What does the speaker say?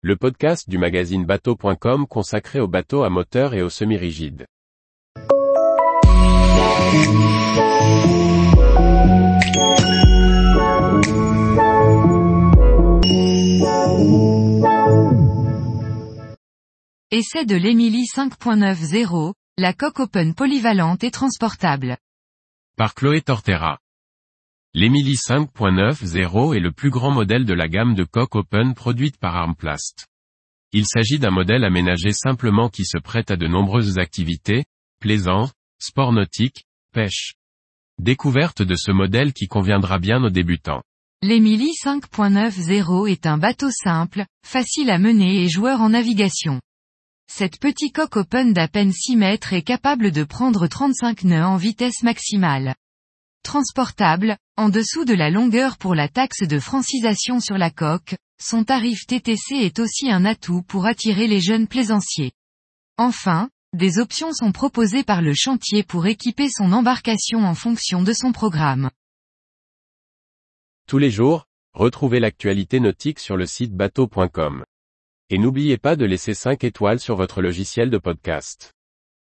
le podcast du magazine bateau.com consacré aux bateaux à moteur et aux semi-rigides. Essai de l'Emily 5.90, la coque open polyvalente et transportable. Par Chloé Tortera. L'Emily 5.90 est le plus grand modèle de la gamme de coques open produite par Armplast. Il s'agit d'un modèle aménagé simplement qui se prête à de nombreuses activités, plaisance, sport nautique, pêche. Découverte de ce modèle qui conviendra bien aux débutants. L'Emily 5.90 est un bateau simple, facile à mener et joueur en navigation. Cette petite coque open d'à peine 6 mètres est capable de prendre 35 nœuds en vitesse maximale. Transportable, en dessous de la longueur pour la taxe de francisation sur la coque, son tarif TTC est aussi un atout pour attirer les jeunes plaisanciers. Enfin, des options sont proposées par le chantier pour équiper son embarcation en fonction de son programme. Tous les jours, retrouvez l'actualité nautique sur le site bateau.com. Et n'oubliez pas de laisser 5 étoiles sur votre logiciel de podcast.